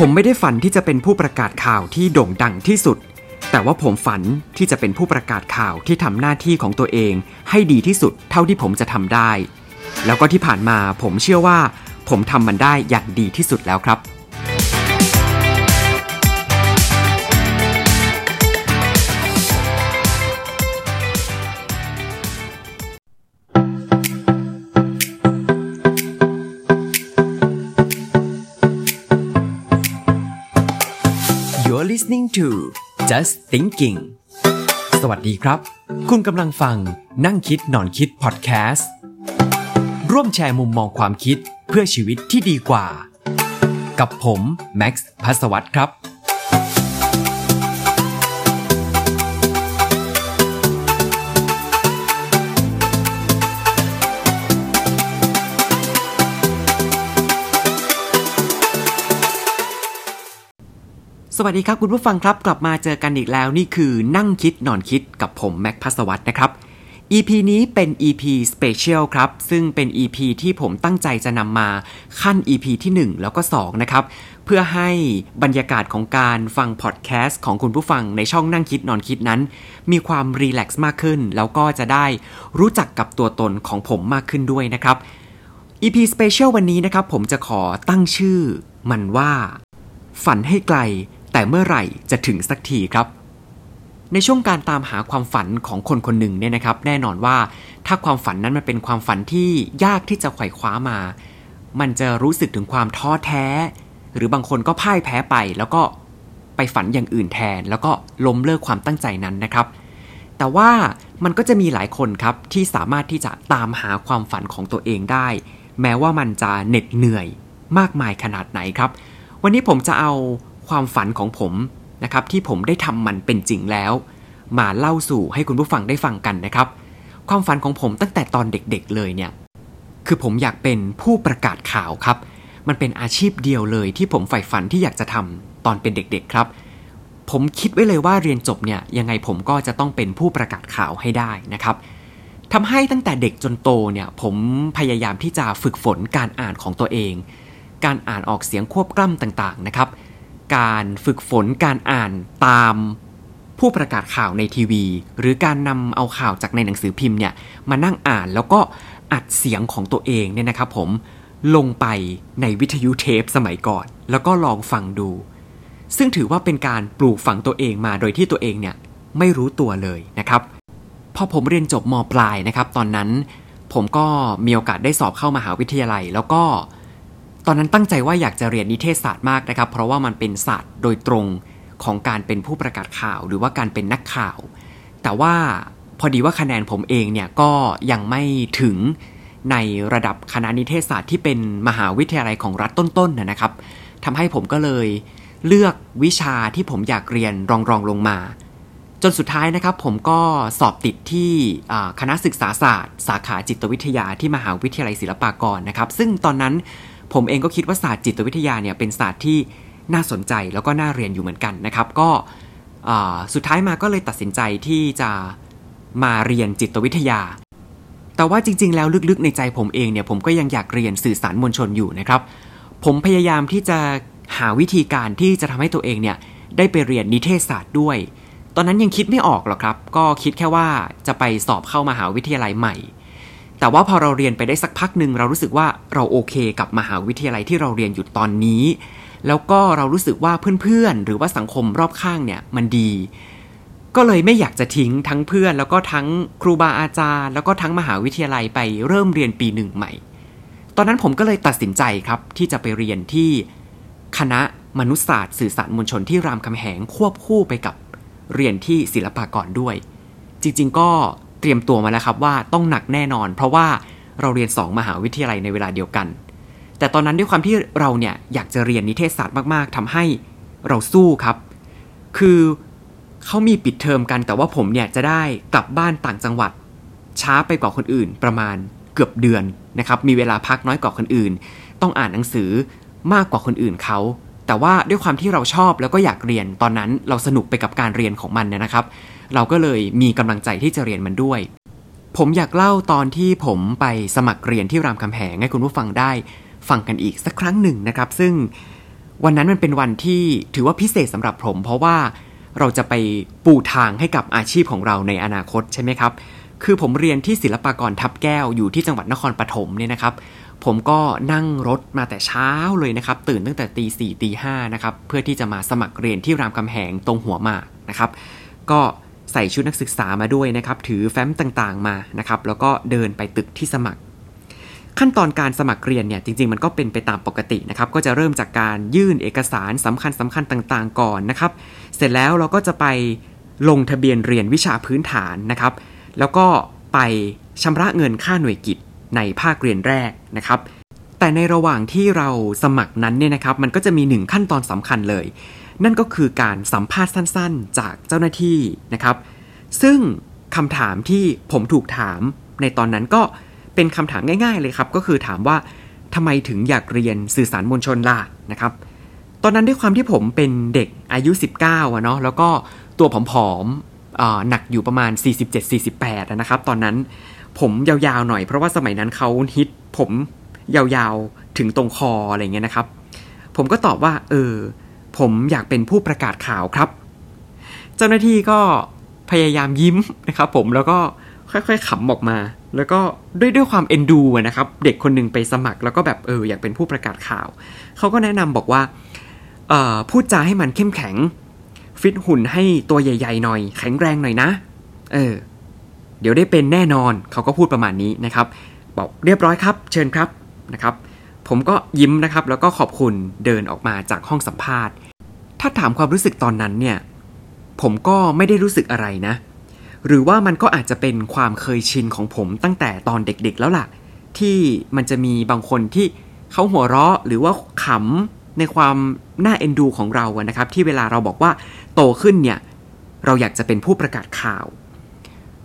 ผมไม่ได้ฝันที่จะเป็นผู้ประกาศข่าวที่โด่งดังที่สุด แต่ว่าผมฝันที่จะเป็นผู้ประกาศข่าวที่ทำหน้าที่ของตัวเอง ให้ดีที่สุดเท่าที่ผมจะทำได้ แล้วก็ที่ผ่านมาผมเชื่อว่า ผมทำมันได้อย่างดีที่สุดแล้วครับ listening to Just Thinking สวัสดีครับ คุณกำลังฟังนั่งคิดนอนคิดพอดแคสต์ร่วมแชร์มุมมองความคิดเพื่อชีวิตที่ดีกว่า กับผม แม็กซ์พัสวัตครับ สวัสดีครับคุณผู้ฟังครับกลับมาเจอกันอีกแล้วนี่คือนั่งคิดนอนคิดกับผมแม็กพัสวัตนะครับ EP นี้เป็น EP Special ครับ ซึ่งเป็น EP ที่ผมตั้งใจจะนำมาขั้น EP ที่ 1 แล้วก็ 2 นะครับ เพื่อให้บรรยากาศของการฟังพอดแคสต์ของคุณผู้ฟังในช่องนั่งคิดนอนคิดนั้น มีความรีแลกซ์มากขึ้น แล้วก็จะได้รู้จักกับตัวตนของผมมากขึ้นด้วยนะครับ EP Special วันนี้นะครับผมจะขอตั้งชื่อมันว่า ฝันให้ไกล แต่เมื่อไหร่จะถึงสักทีครับ ในช่วงการตามหาความฝันของคนคนหนึ่งเนี่ยนะครับ แน่นอนว่าถ้าความฝันนั้นมันเป็นความฝันที่ยากที่จะไขว่คว้ามา มันจะรู้สึกถึงความท้อแท้ หรือบางคนก็พ่ายแพ้ไป แล้วก็ไปฝันอย่างอื่นแทน แล้วก็ล้มเลิกความตั้งใจนั้นนะครับแต่ว่ามันก็จะมีหลายคนครับที่สามารถที่จะตามหาความฝันของตัวเองได้ แม้ว่ามันจะเหน็ดเหนื่อยมากมายขนาดไหนครับ วันนี้ผมจะเอา ความฝันของผมนะครับที่ผมได้ทำมันเป็นจริงแล้ว มาเล่าสู่ให้คุณผู้ฟังได้ฟังกันนะครับ ความฝันของผมตั้งแต่ตอนเด็กๆเลยเนี่ยคือผมอยากเป็นผู้ประกาศข่าวครับ มันเป็นอาชีพเดียวเลยที่ผมใฝ่ฝันที่อยากจะทำตอนเป็นเด็ก ๆครับ ผมคิดไว้เลยว่าเรียนจบเนี่ยยังไงผมก็จะต้องเป็นผู้ประกาศข่าวให้ได้นะครับทำให้ตั้งแต่เด็กจนโตเนี่ยผมพยายามที่จะฝึกฝนการอ่านของตัวเอง การอ่านออกเสียงควบกล้ำต่างๆนะครับ การฝึกฝนการอ่านตามผู้ประกาศข่าวในทีวี หรือการนำเอาข่าวจากในหนังสือพิมพ์เนี่ยมานั่งอ่านแล้วก็อัดเสียงของตัวเองเนี่ยนะครับผมลงไปในวิทยุเทปสมัยก่อน แล้วก็ลองฟังดู ซึ่งถือว่าเป็นการปลูกฝังตัวเองมาโดยที่ตัวเองเนี่ยไม่รู้ตัวเลยนะครับ พอผมเรียนจบมปลายนะครับ ตอนนั้นผมก็มีโอกาสได้สอบเข้ามหาวิทยาลัย แล้วก็ ตอนนั้นตั้งใจว่าอยากจะเรียนนิเทศศาสตร์มากนะครับ เพราะว่ามันเป็นศาสตร์โดยตรงของการเป็นผู้ประกาศข่าว หรือว่าการเป็นนักข่าว แต่ว่าพอดีว่าคะแนนผมเองเนี่ยก็ยังไม่ถึงในระดับคณะนิเทศศาสตร์ที่เป็นมหาวิทยาลัยของรัฐต้นๆนะครับทำให้ผมก็เลยเลือกวิชาที่ผมอยากเรียนรองรองลงมา จนสุดท้ายนะครับผมก็สอบติดที่คณะศึกษาศาสตร์ สาขาจิตวิทยาที่มหาวิทยาลัยศิลปากรนะครับ ซึ่งตอนนั้น ผมเองก็คิดว่าศาสตร์จิตวิทยาเนี่ยเป็นศาสตร์ที่น่าสนใจแล้วก็น่าเรียนอยู่เหมือนกันนะครับ ก็สุดท้ายมาก็เลยตัดสินใจที่จะมาเรียนจิตวิทยา แต่ว่าจริง ๆ แล้วลึกๆ ในใจผมเองเนี่ยผมก็ยังอยากเรียนสื่อสารมวลชนอยู่นะครับ ผมพยายามที่จะหาวิธีการที่จะทำให้ตัวเองเนี่ยได้ไปเรียนนิเทศศาสตร์ด้วย ตอนนั้นยังคิดไม่ออกหรอกครับ ก็คิดแค่ว่าจะไปสอบเข้ามหาวิทยาลัยใหม่ แต่ว่าพอเราเรียนไปได้สักพักหนึ่งเรารู้สึกว่าเราโอเคกับมหาวิทยาลัยที่เราเรียนอยู่ตอนนี้ แล้วก็เรารู้สึกว่าเพื่อนๆ หรือว่าสังคมรอบข้างเนี่ยมันดี ก็เลยไม่อยากจะทิ้งทั้งเพื่อน แล้วก็ทั้งครูบาอาจารย์ แล้วก็ทั้งมหาวิทยาลัยไปเริ่มเรียนปีหนึ่งใหม่ ตอนนั้นผมก็เลยตัดสินใจครับที่จะไปเรียนที่คณะมนุษยศาสตร์สื่อสารมวลชนที่รามคำแหงควบคู่ไปกับเรียนที่ศิลปากรด้วย จริงๆก็ ตรียมตัวมาแล้วครับว่าต้องหนักแน่นอน เพราะว่าเราเรียน 2 มหาวิทยาลัยในเวลาเดียวกัน แต่ตอนนั้นด้วยความที่เราเนี่ยอยากจะเรียนนิเทศศาสตร์มากๆทำให้เราสู้ครับ คือเขามีปิดเทอมกัน แต่ว่าผมเนี่ยจะได้กลับบ้านต่างจังหวัด ช้าไปกว่าคนอื่นประมาณเกือบเดือนนะครับ มีเวลาพักน้อยกว่าคนอื่น ต้องอ่านหนังสือมากกว่าคนอื่นเขา แต่ว่าด้วยความที่เราชอบแล้วก็อยากเรียน ตอนนั้นเราสนุกไปกับการเรียนของมันเนี่ยนะครับ เราก็เลยมีกำลังใจที่จะเรียนมันด้วย ผมอยากเล่าตอนที่ผมไปสมัครเรียนที่รามคำแหงให้คุณผู้ฟังได้ ฟังกันอีกสักครั้งหนึ่งนะครับ ซึ่งวันนั้นมันเป็นวันที่ถือว่าพิเศษสำหรับผม เพราะว่าเราจะไปปูทางให้กับอาชีพของเราในอนาคตใช่ไหมครับ คือผมเรียนที่ศิลปากรทับแก้วอยู่ที่จังหวัดนครปฐมเนี่ยนะครับ ผมก็นั่งรถมาแต่เช้าเลยนะครับ ตื่นตั้งแต่ตีสี่ตีห้านะครับ เพื่อที่จะมาสมัครเรียนที่รามคำแหงตรงหัวหมากนะครับ ก็ ใส่ชุดนักศึกษามาด้วยนะครับ ถือแฟ้มต่างๆมานะครับ แล้วก็เดินไปตึกที่สมัคร ขั้นตอนการสมัครเรียนเนี่ยจริง ๆ มันก็เป็นไปตามปกตินะครับ ก็จะเริ่มจากการยื่นเอกสารสำคัญสำคัญต่างๆ ก่อนนะครับ เสร็จแล้วเราก็จะไปลงทะเบียนเรียนวิชาพื้นฐานนะครับ แล้วก็ไปชำระเงินค่าหน่วยกิจในภาคเรียนแรกนะครับแต่ในระหว่างที่เราสมัครนั้นเนี่ยนะครับ มันก็จะมีหนึ่งขั้นตอนสำคัญเลย นั่นก็คือการสัมภาษณ์สั้นๆ จากเจ้าหน้าที่นะครับ ซึ่งคำถามที่ผมถูกถามในตอนนั้นก็เป็นคำถามง่าย ๆ เลยครับ ก็คือถามว่าทำไมถึงอยากเรียนสื่อสารมวลชนล่ะนะครับ ตอนนั้นด้วยความที่ผมเป็นเด็กอายุ 19อะเนาะแล้วก็ตัวผอมๆหนักอยู่ประมาณ 47-48 นะครับ ตอนนั้นผมยาวๆหน่อยเพราะว่าสมัยนั้นเขาฮิตผมยาวๆถึงตรงคออะไรเงี้ยนะครับ ผมก็ตอบว่า เออ ผมอยากเป็นผู้ประกาศข่าวครับ เจ้าหน้าที่ก็พยายามยิ้มนะครับ ผมแล้วก็ค่อยๆขำออกมา แล้วก็ด้วยด้วยความเอ็นดูนะครับ เด็กคนหนึ่งไปสมัคร แล้วก็แบบเอออยากเป็นผู้ประกาศข่าวเขาก็แนะนำบอกว่าพูดจาให้มันเข้มแข็ง ฟิตหุ่นให้ตัวใหญ่ ๆ หน่อย แข็งแรงหน่อยนะ เออ เดี๋ยวได้เป็นแน่นอนเขาก็พูดประมาณนี้นะครับ บอกเรียบร้อยครับ เชิญครับนะครับ ผมก็ยิ้มนะครับ แล้วก็ขอบคุณเดินออกมาจากห้องสัมภาษณ์ ถ้าถามความรู้สึกตอนนั้นเนี่ย ผมก็ไม่ได้รู้สึกอะไรนะ หรือว่ามันก็อาจจะเป็นความเคยชินของผมตั้งแต่ตอนเด็กๆแล้วล่ะ ที่มันจะมีบางคนที่เขาหัวเราะหรือว่าขำในความน่าเอ็นดูของเราอะนะครับ ที่เวลาเราบอกว่าโตขึ้นเนี่ย เราอยากจะเป็นผู้ประกาศข่าว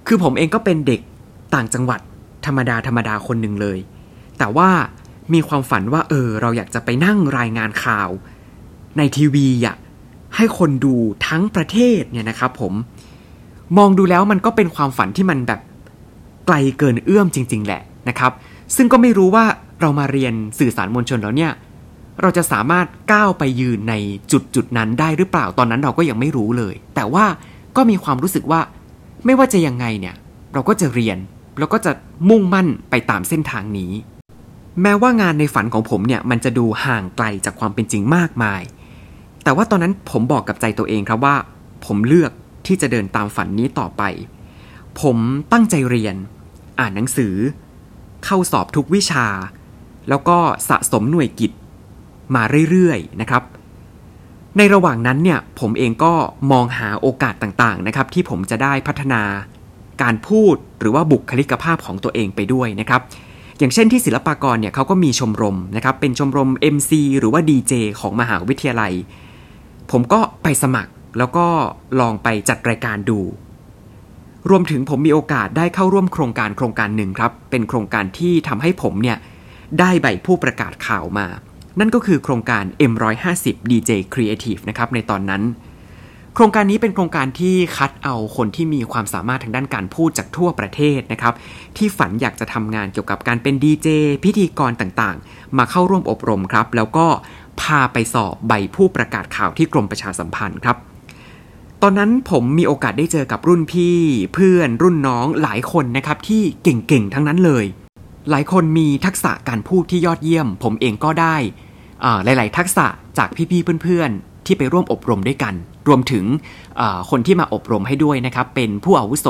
คือผมเองก็เป็นเด็กต่างจังหวัดธรรมดาธรรมดาคนหนึ่งเลย แต่ว่ามีความฝันว่าเออ เราอยากจะไปนั่งรายงานข่าว ในทีวีอะ ให้คนดูทั้งประเทศเนี่ยนะครับผมมองดูแล้วมันก็เป็นความฝันที่มันแบบไกลเกินเอื้อมจริง ๆ แหละนะครับ ซึ่งก็ไม่รู้ว่าเรามาเรียนสื่อสารมวลชนแล้วเนี่ยเราจะสามารถก้าวไปยืนในจุดจุดนั้นได้หรือเปล่าตอนนั้นเราก็ยังไม่รู้เลย แต่ว่าก็มีความรู้สึกว่าไม่ว่าจะยังไงเนี่ย เราก็จะเรียนแล้วก็จะมุ่งมั่นไปตามเส้นทางนี้ แม้ว่างานในฝันของผมเนี่ยมันจะดูห่างไกลจากความเป็นจริงมากมาย แต่ว่าตอนนั้นผมบอกกับใจตัวเองครับว่า ผมเลือกที่จะเดินตามฝันนี้ต่อไป ผมตั้งใจเรียน อ่านหนังสือ เข้าสอบทุกวิชา แล้วก็สะสมหน่วยกิจ มาเรื่อยๆนะครับ ในระหว่างนั้นเนี่ยผมเองก็มองหาโอกาสต่างๆนะครับ ที่ผมจะได้พัฒนาการพูดหรือว่าบุคลิกภาพของตัวเองไปด้วยนะครับอย่างเช่นที่ศิลปากรเนี่ยเขาก็มีชมรมนะครับเป็นชมรม MC หรือว่า DJ ของมหาวิทยาลัย ผมก็ไปสมัครแล้วก็ลองไปจัดรายการดู รวมถึงผมมีโอกาสได้เข้าร่วมโครงการโครงการหนึ่งครับ เป็นโครงการที่ทำให้ผมเนี่ยได้ใบผู้ประกาศข่าวมา นั่นก็คือโครงการ M150 DJ Creative นะครับในตอนนั้น โครงการนี้เป็นโครงการที่คัดเอาคนที่มีความสามารถทางด้านการพูดจากทั่วประเทศนะครับ ที่ฝันอยากจะทำงานเกี่ยวกับการเป็นดีเจพิธีกรต่างๆ มาเข้าร่วมอบรมครับ แล้วก็ พาไปสอบใบผู้ประกาศข่าวที่กรมประชาสัมพันธ์ครับ ตอนนั้นผมมีโอกาสได้เจอกับรุ่นพี่ เพื่อนรุ่นน้องหลายคนนะครับที่เก่งๆทั้งนั้นเลย หลายคนมีทักษะการพูดที่ยอดเยี่ยม ผมเองก็ได้หลาย ๆ ทักษะจากพี่ๆเพื่อนๆ ที่ไปร่วมอบรมด้วยกัน รวมถึงคนที่มาอบรมให้ด้วยนะครับ เป็นผู้อาวุโส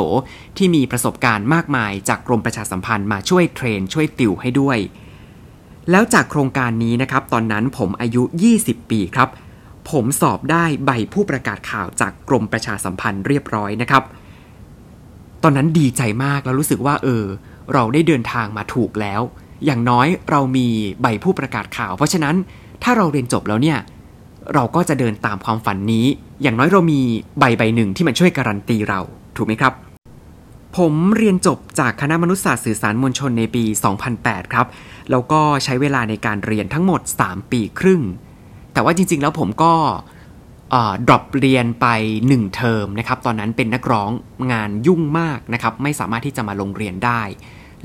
ที่มีประสบการณ์มากมายจากกรมประชาสัมพันธ์มาช่วยเทรน ช่วยติวให้ด้วย แล้วจากโครงการนี้นะครับ ตอนนั้นผมอายุ 20 ปีครับ ผมสอบได้ใบผู้ประกาศข่าวจากกรมประชาสัมพันธ์เรียบร้อยนะครับ ตอนนั้นดีใจมากแล้วรู้สึกว่า เออ เราได้เดินทางมาถูกแล้ว อย่างน้อยเรามีใบผู้ประกาศข่าว เพราะฉะนั้นถ้าเราเรียนจบแล้วเนี่ย เราก็จะเดินตามความฝันนี้ อย่างน้อยเรามีใบใบหนึ่งที่มันช่วยการันตีเรา ถูกไหมครับ ผมเรียนจบจากคณะมนุษยศาสตร์สื่อสารมวลชนในปี 2008 ครับ แล้วก็ใช้เวลาในการเรียนทั้งหมด 3 ปีครึ่ง แต่ว่าจริง ๆ แล้วผมก็ดรอปเรียนไป 1 เทอมนะครับ ตอนนั้นเป็นนักร้องงานยุ่งมากนะครับ ไม่สามารถที่จะมาลงเรียนได้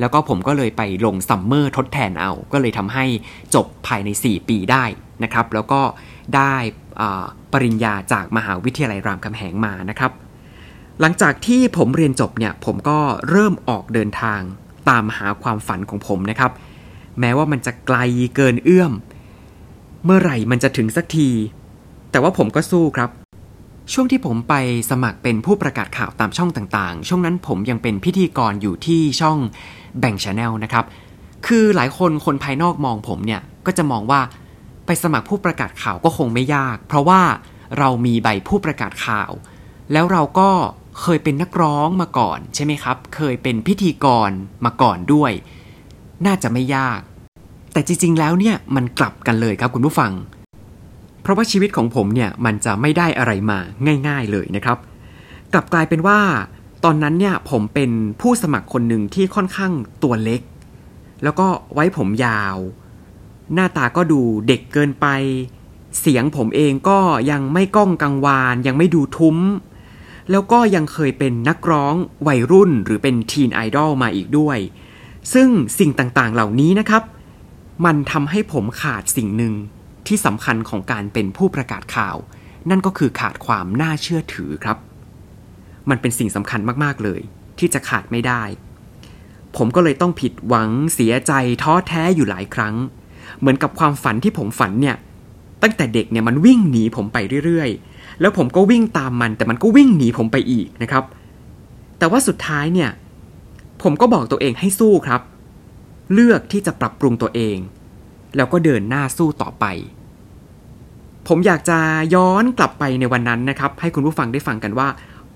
แล้วก็ผมก็เลยไปลงซัมเมอร์ทดแทนเอา ก็เลยทำให้จบภายใน 4 ปีได้นะครับ แล้วก็ได้ปริญญาจากมหาวิทยาลัยรามคำแหงมานะครับ หลังจากที่ผมเรียนจบเนี่ยผมก็เริ่มออกเดินทางตามหาความฝันของผมนะครับ แม้ว่ามันจะไกลเกินเอื้อม เมื่อไหร่มันจะถึงสักที แต่ว่าผมก็สู้ครับ ช่วงที่ผมไปสมัครเป็นผู้ประกาศข่าวตามช่องต่างๆ ช่วงนั้นผมยังเป็นพิธีกรอยู่ที่ช่องแบ่งชาแนลนะครับ คือหลายคนคนภายนอกมองผมเนี่ยก็จะมองว่าไปสมัครผู้ประกาศข่าวก็คงไม่ยาก เพราะว่าเรามีใบผู้ประกาศข่าว แล้วเราก็ เคยเป็นนักร้องมาก่อนใช่ไหมครับ เคยเป็นพิธีกรมาก่อนด้วย น่าจะไม่ยาก แต่จริง ๆ แล้วเนี่ยมันกลับกันเลยครับคุณผู้ฟัง เพราะว่าชีวิตของผมเนี่ยมันจะไม่ได้อะไรมาง่าย ๆเลยนะครับ กลับกลายเป็นว่า ตอนนั้นเนี่ยผมเป็นผู้สมัครคนหนึ่งที่ค่อนข้างตัวเล็ก แล้วก็ไว้ผมยาว หน้าตาก็ดูเด็กเกินไป เสียงผมเองก็ยังไม่ก้องกังวาน ยังไม่ดูทุ้ม แล้วก็ยังเคยเป็นนักร้องวัยรุ่นหรือเป็นทีนไอดอลมาอีกด้วย ซึ่งสิ่งต่างๆเหล่านี้นะครับ มันทำให้ผมขาดสิ่งหนึ่งที่สำคัญของการเป็นผู้ประกาศข่าว นั่นก็คือขาดความน่าเชื่อถือครับ มันเป็นสิ่งสำคัญมากๆเลย ที่จะขาดไม่ได้ ผมก็เลยต้องผิดหวังเสียใจท้อแท้อยู่หลายครั้ง เหมือนกับความฝันที่ผมฝันเนี่ย ตั้งแต่เด็กเนี่ยมันวิ่งหนีผมไปเรื่อยๆ แล้วผมก็วิ่งตามมัน แต่มันก็วิ่งหนีผมไปอีกนะครับ แต่ว่าสุดท้ายเนี่ย ผมก็บอกตัวเองให้สู้ครับ เลือกที่จะปรับปรุงตัวเอง แล้วก็เดินหน้าสู้ต่อไป ผมอยากจะย้อนกลับไปในวันนั้นนะครับ ให้คุณผู้ฟังได้ฟังกันว่า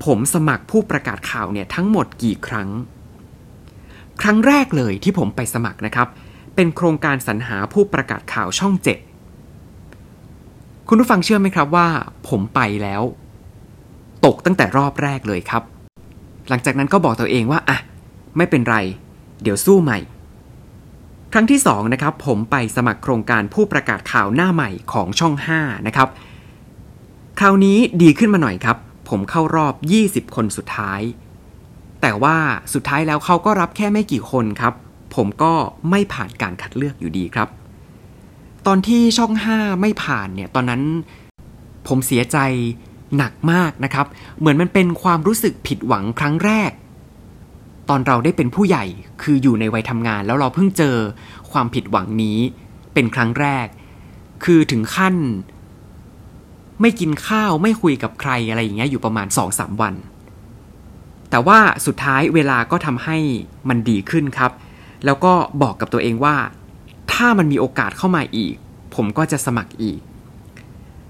ผมสมัครผู้ประกาศข่าวเนี่ยทั้งหมดกี่ครั้ง ครั้งแรกเลยที่ผมไปสมัครนะครับ เป็นโครงการสรรหาผู้ประกาศข่าวช่องเจ็ด คุณผู้ฟังเชื่อไหมครับว่า ผมไปแล้ว ตกตั้งแต่รอบแรกเลยครับ หลังจากนั้นก็บอกตัวเองว่าอะไม่เป็นไร เดี๋ยวสู้ใหม่ ครั้งที่2นะครับผมไปสมัครโครงการผู้ประกาศข่าวหน้าใหม่ของช่อง 5 นะครับ คราวนี้ดีขึ้นมาหน่อยครับ ผมเข้ารอบ 20 คนสุดท้าย แต่ว่าสุดท้ายแล้วเขาก็รับแค่ไม่กี่คนครับ ผมก็ไม่ผ่านการคัดเลือกอยู่ดีครับ ตอนที่ช่อง 5 ไม่ผ่านเนี่ยตอนนั้นผมเสียใจหนักมากนะครับ เหมือนมันเป็นความรู้สึกผิดหวังครั้งแรก ตอนเราได้เป็นผู้ใหญ่คืออยู่ในวัยทำงาน แล้วเราเพิ่งเจอความผิดหวังนี้เป็นครั้งแรก คือถึงขั้น ไม่กินข้าวไม่คุยกับใครอะไรอย่างเงี้ยอยู่ประมาณสองสามวัน แต่ว่าสุดท้ายเวลาก็ทำให้มันดีขึ้นครับ แล้วก็บอกกับตัวเองว่า ถ้ามันมีโอกาสเข้ามาอีก ผมก็จะสมัครอีก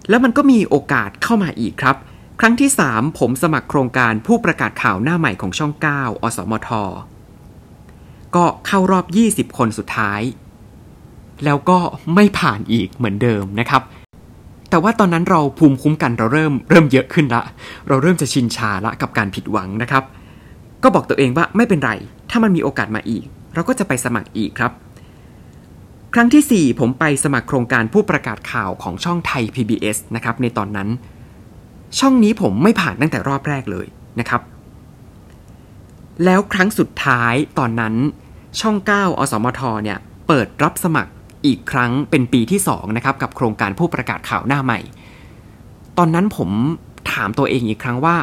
แล้วมันก็มีโอกาสเข้ามาอีกครับ ครั้งที่ 3 ผมสมัครโครงการผู้ประกาศข่าวหน้าใหม่ของช่อง 9 อสมท ก็เข้ารอบ 20 คนสุดท้าย แล้วก็ไม่ผ่านอีกเหมือนเดิมนะครับ แต่ว่าตอนนั้นเราภูมิคุ้มกันเราเริ่มเริ่มเยอะขึ้นละ เราเริ่มจะชินชาละกับการผิดหวังนะครับ ก็บอกตัวเองว่าไม่เป็นไร ถ้ามันมีโอกาสมาอีก เราก็จะไปสมัครอีกครับ ครั้งที่ 4 ผมไปสมัครโครงการผู้ประกาศข่าวของช่องไทย PBS นะครับในตอนนั้น ช่องนี้ผมไม่ผ่านตั้งแต่รอบแรกเลยนะครับ แล้วครั้งสุดท้ายตอนนั้น ช่อง 9 อสมทเนี่ยเปิดรับสมัครอีกครั้งเป็นปีที่2นะครับกับโครงการผู้ประกาศข่าวหน้าใหม่ ตอนนั้นผมถามตัวเองอีกครั้งว่า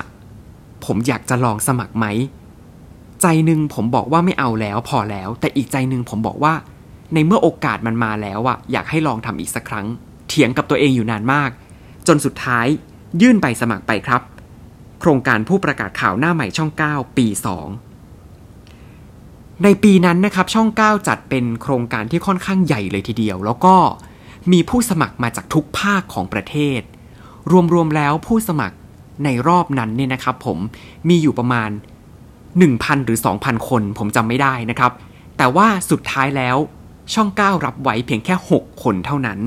ผมอยากจะลองสมัครไหม ใจหนึ่งผมบอกว่าไม่เอาแล้วพอแล้ว แต่อีกใจหนึ่งผมบอกว่า ในเมื่อโอกาสมันมาแล้วอะอยากให้ลองทำอีกสักครั้ง เถียงกับตัวเองอยู่นานมาก จนสุดท้ายยื่นใบสมัครไปครับ โครงการผู้ประกาศข่าวหน้าใหม่ช่อง 9 ปี 2 ในปีนั้นนะครับช่อง 9 จัดเป็นโครงการที่ค่อนข้างใหญ่เลยทีเดียว แล้วก็มีผู้สมัครมาจากทุกภาคของประเทศ รวมๆแล้วผู้สมัครในรอบนั้นเนี่ยนะครับผมมีอยู่ประมาณ 1,000 หรือ 2,000 คนผมจำไม่ได้นะครับ แต่ว่าสุดท้ายแล้ว ช่อง 9 รับไว้เพียงแค่ 6 คนเท่านั้น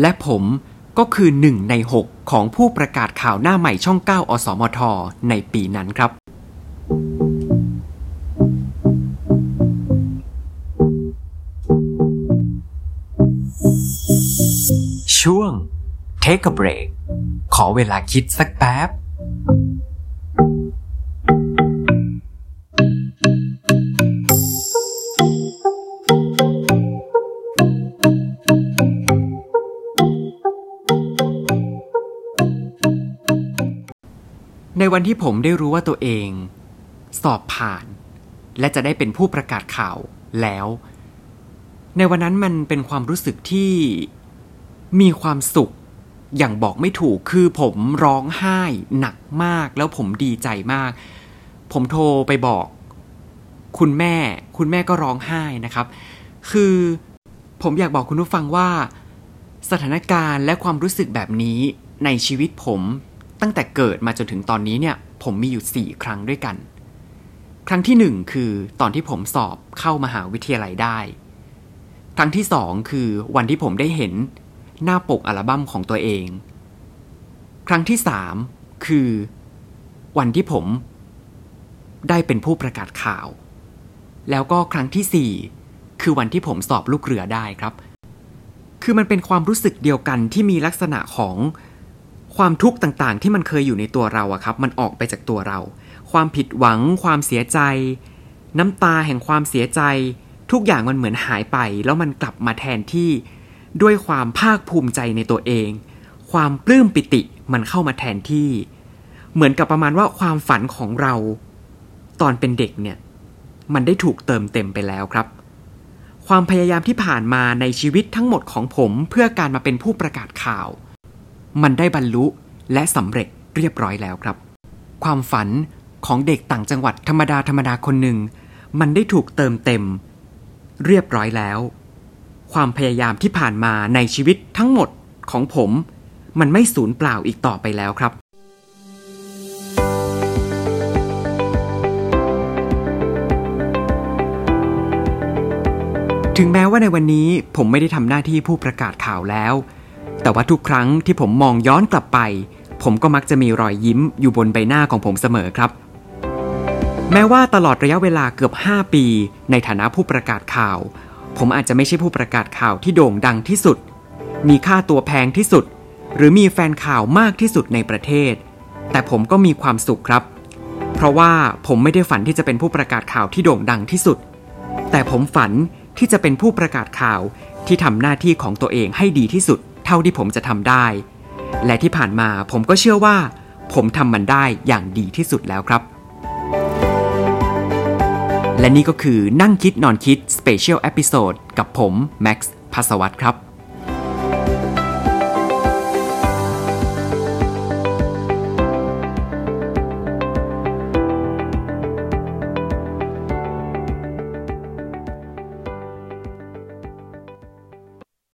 และผมก็คือหนึ่งใน 6 ของผู้ประกาศข่าวหน้าใหม่ช่อง 9 อสมท ในปีนั้นครับ ช่วง Take a break ขอเวลาคิดสักแป๊บ วันที่ผมได้รู้ว่าตัวเอง สอบผ่าน และจะได้เป็นผู้ประกาศข่าวแล้ว ในวันนั้นมันเป็นความรู้สึกที่มีความสุข อย่างบอกไม่ถูกคือผมร้องไห้หนักมาก แล้วผมดีใจมาก ผมโทรไปบอก คุณแม่ คุณแม่ก็ร้องไห้นะครับ คือผมอยากบอกคุณผู้ฟังว่า สถานการณ์และความรู้สึกแบบนี้ในชีวิตผม ตั้งแต่เกิดมาจนถึงตอนนี้เนี่ย ผมมีอยู่สี่ครั้งด้วยกัน ครั้งที่หนึ่งคือตอนที่ผมสอบเข้ามหาวิทยาลัยได้ ครั้งที่สองคือวันที่ผมได้เห็นหน้าปกอัลบั้มของตัวเอง ครั้งที่สามคือวันที่ผมได้เป็นผู้ประกาศข่าว แล้วก็ครั้งที่สี่คือวันที่ผมสอบลูกเรือได้ครับ คือมันเป็นความรู้สึกเดียวกันที่มีลักษณะของ ความทุกข์ต่างๆ ที่มันเคยอยู่ในตัวเราอะครับ มันออกไปจากตัวเรา ความผิดหวัง ความเสียใจ น้ำตาแห่งความเสียใจ ทุกอย่างมันเหมือนหายไป แล้วมันกลับมาแทนที่ ด้วยความภาคภูมิใจในตัวเอง ความปลื้มปิติมันเข้ามาแทนที่ เหมือนกับประมาณว่าความฝันของเรา ตอนเป็นเด็กเนี่ย มันได้ถูกเติมเต็มไปแล้วครับความพยายามที่ผ่านมาในชีวิตทั้งหมดของผมเพื่อการมาเป็นผู้ประกาศข่าว มันได้บรรลุและสำเร็จเรียบร้อยแล้วครับ ความฝันของเด็กต่างจังหวัดธรรมดาธรรมดาคนหนึ่ง มันได้ถูกเติมเต็ม เรียบร้อยแล้ว ความพยายามที่ผ่านมาในชีวิตทั้งหมดของผม มันไม่สูญเปล่าอีกต่อไปแล้วครับถึงแม้ว่าในวันนี้ผมไม่ได้ทำหน้าที่ผู้ประกาศข่าวแล้ว แต่ว่าทุกครั้งที่ผมมองย้อนกลับไป ผมก็มักจะมีรอยยิ้มอยู่บนใบหน้าของผมเสมอครับ แม้ว่าตลอดระยะเวลาเกือบ 5 ปี ในฐานะผู้ประกาศข่าว ผมอาจจะไม่ใช่ผู้ประกาศข่าวที่โด่งดังที่สุด มีค่าตัวแพงที่สุด หรือมีแฟนข่าวมากที่สุดในประเทศ แต่ผมก็มีความสุขครับ เพราะว่าผมไม่ได้ฝันที่จะเป็นผู้ประกาศข่าวที่โด่งดังที่สุด แต่ผมฝันที่จะเป็นผู้ประกาศข่าวที่ทำหน้าที่ของตัวเองให้ดีที่สุด เท่าที่ผมจะทำได้ และที่ผ่านมาผมก็เชื่อว่า ผมทำมันได้อย่างดีที่สุดแล้วครับ และนี่ก็คือนั่งคิดนอนคิด special episode กับผมแม็กซ์พัสวัตครับ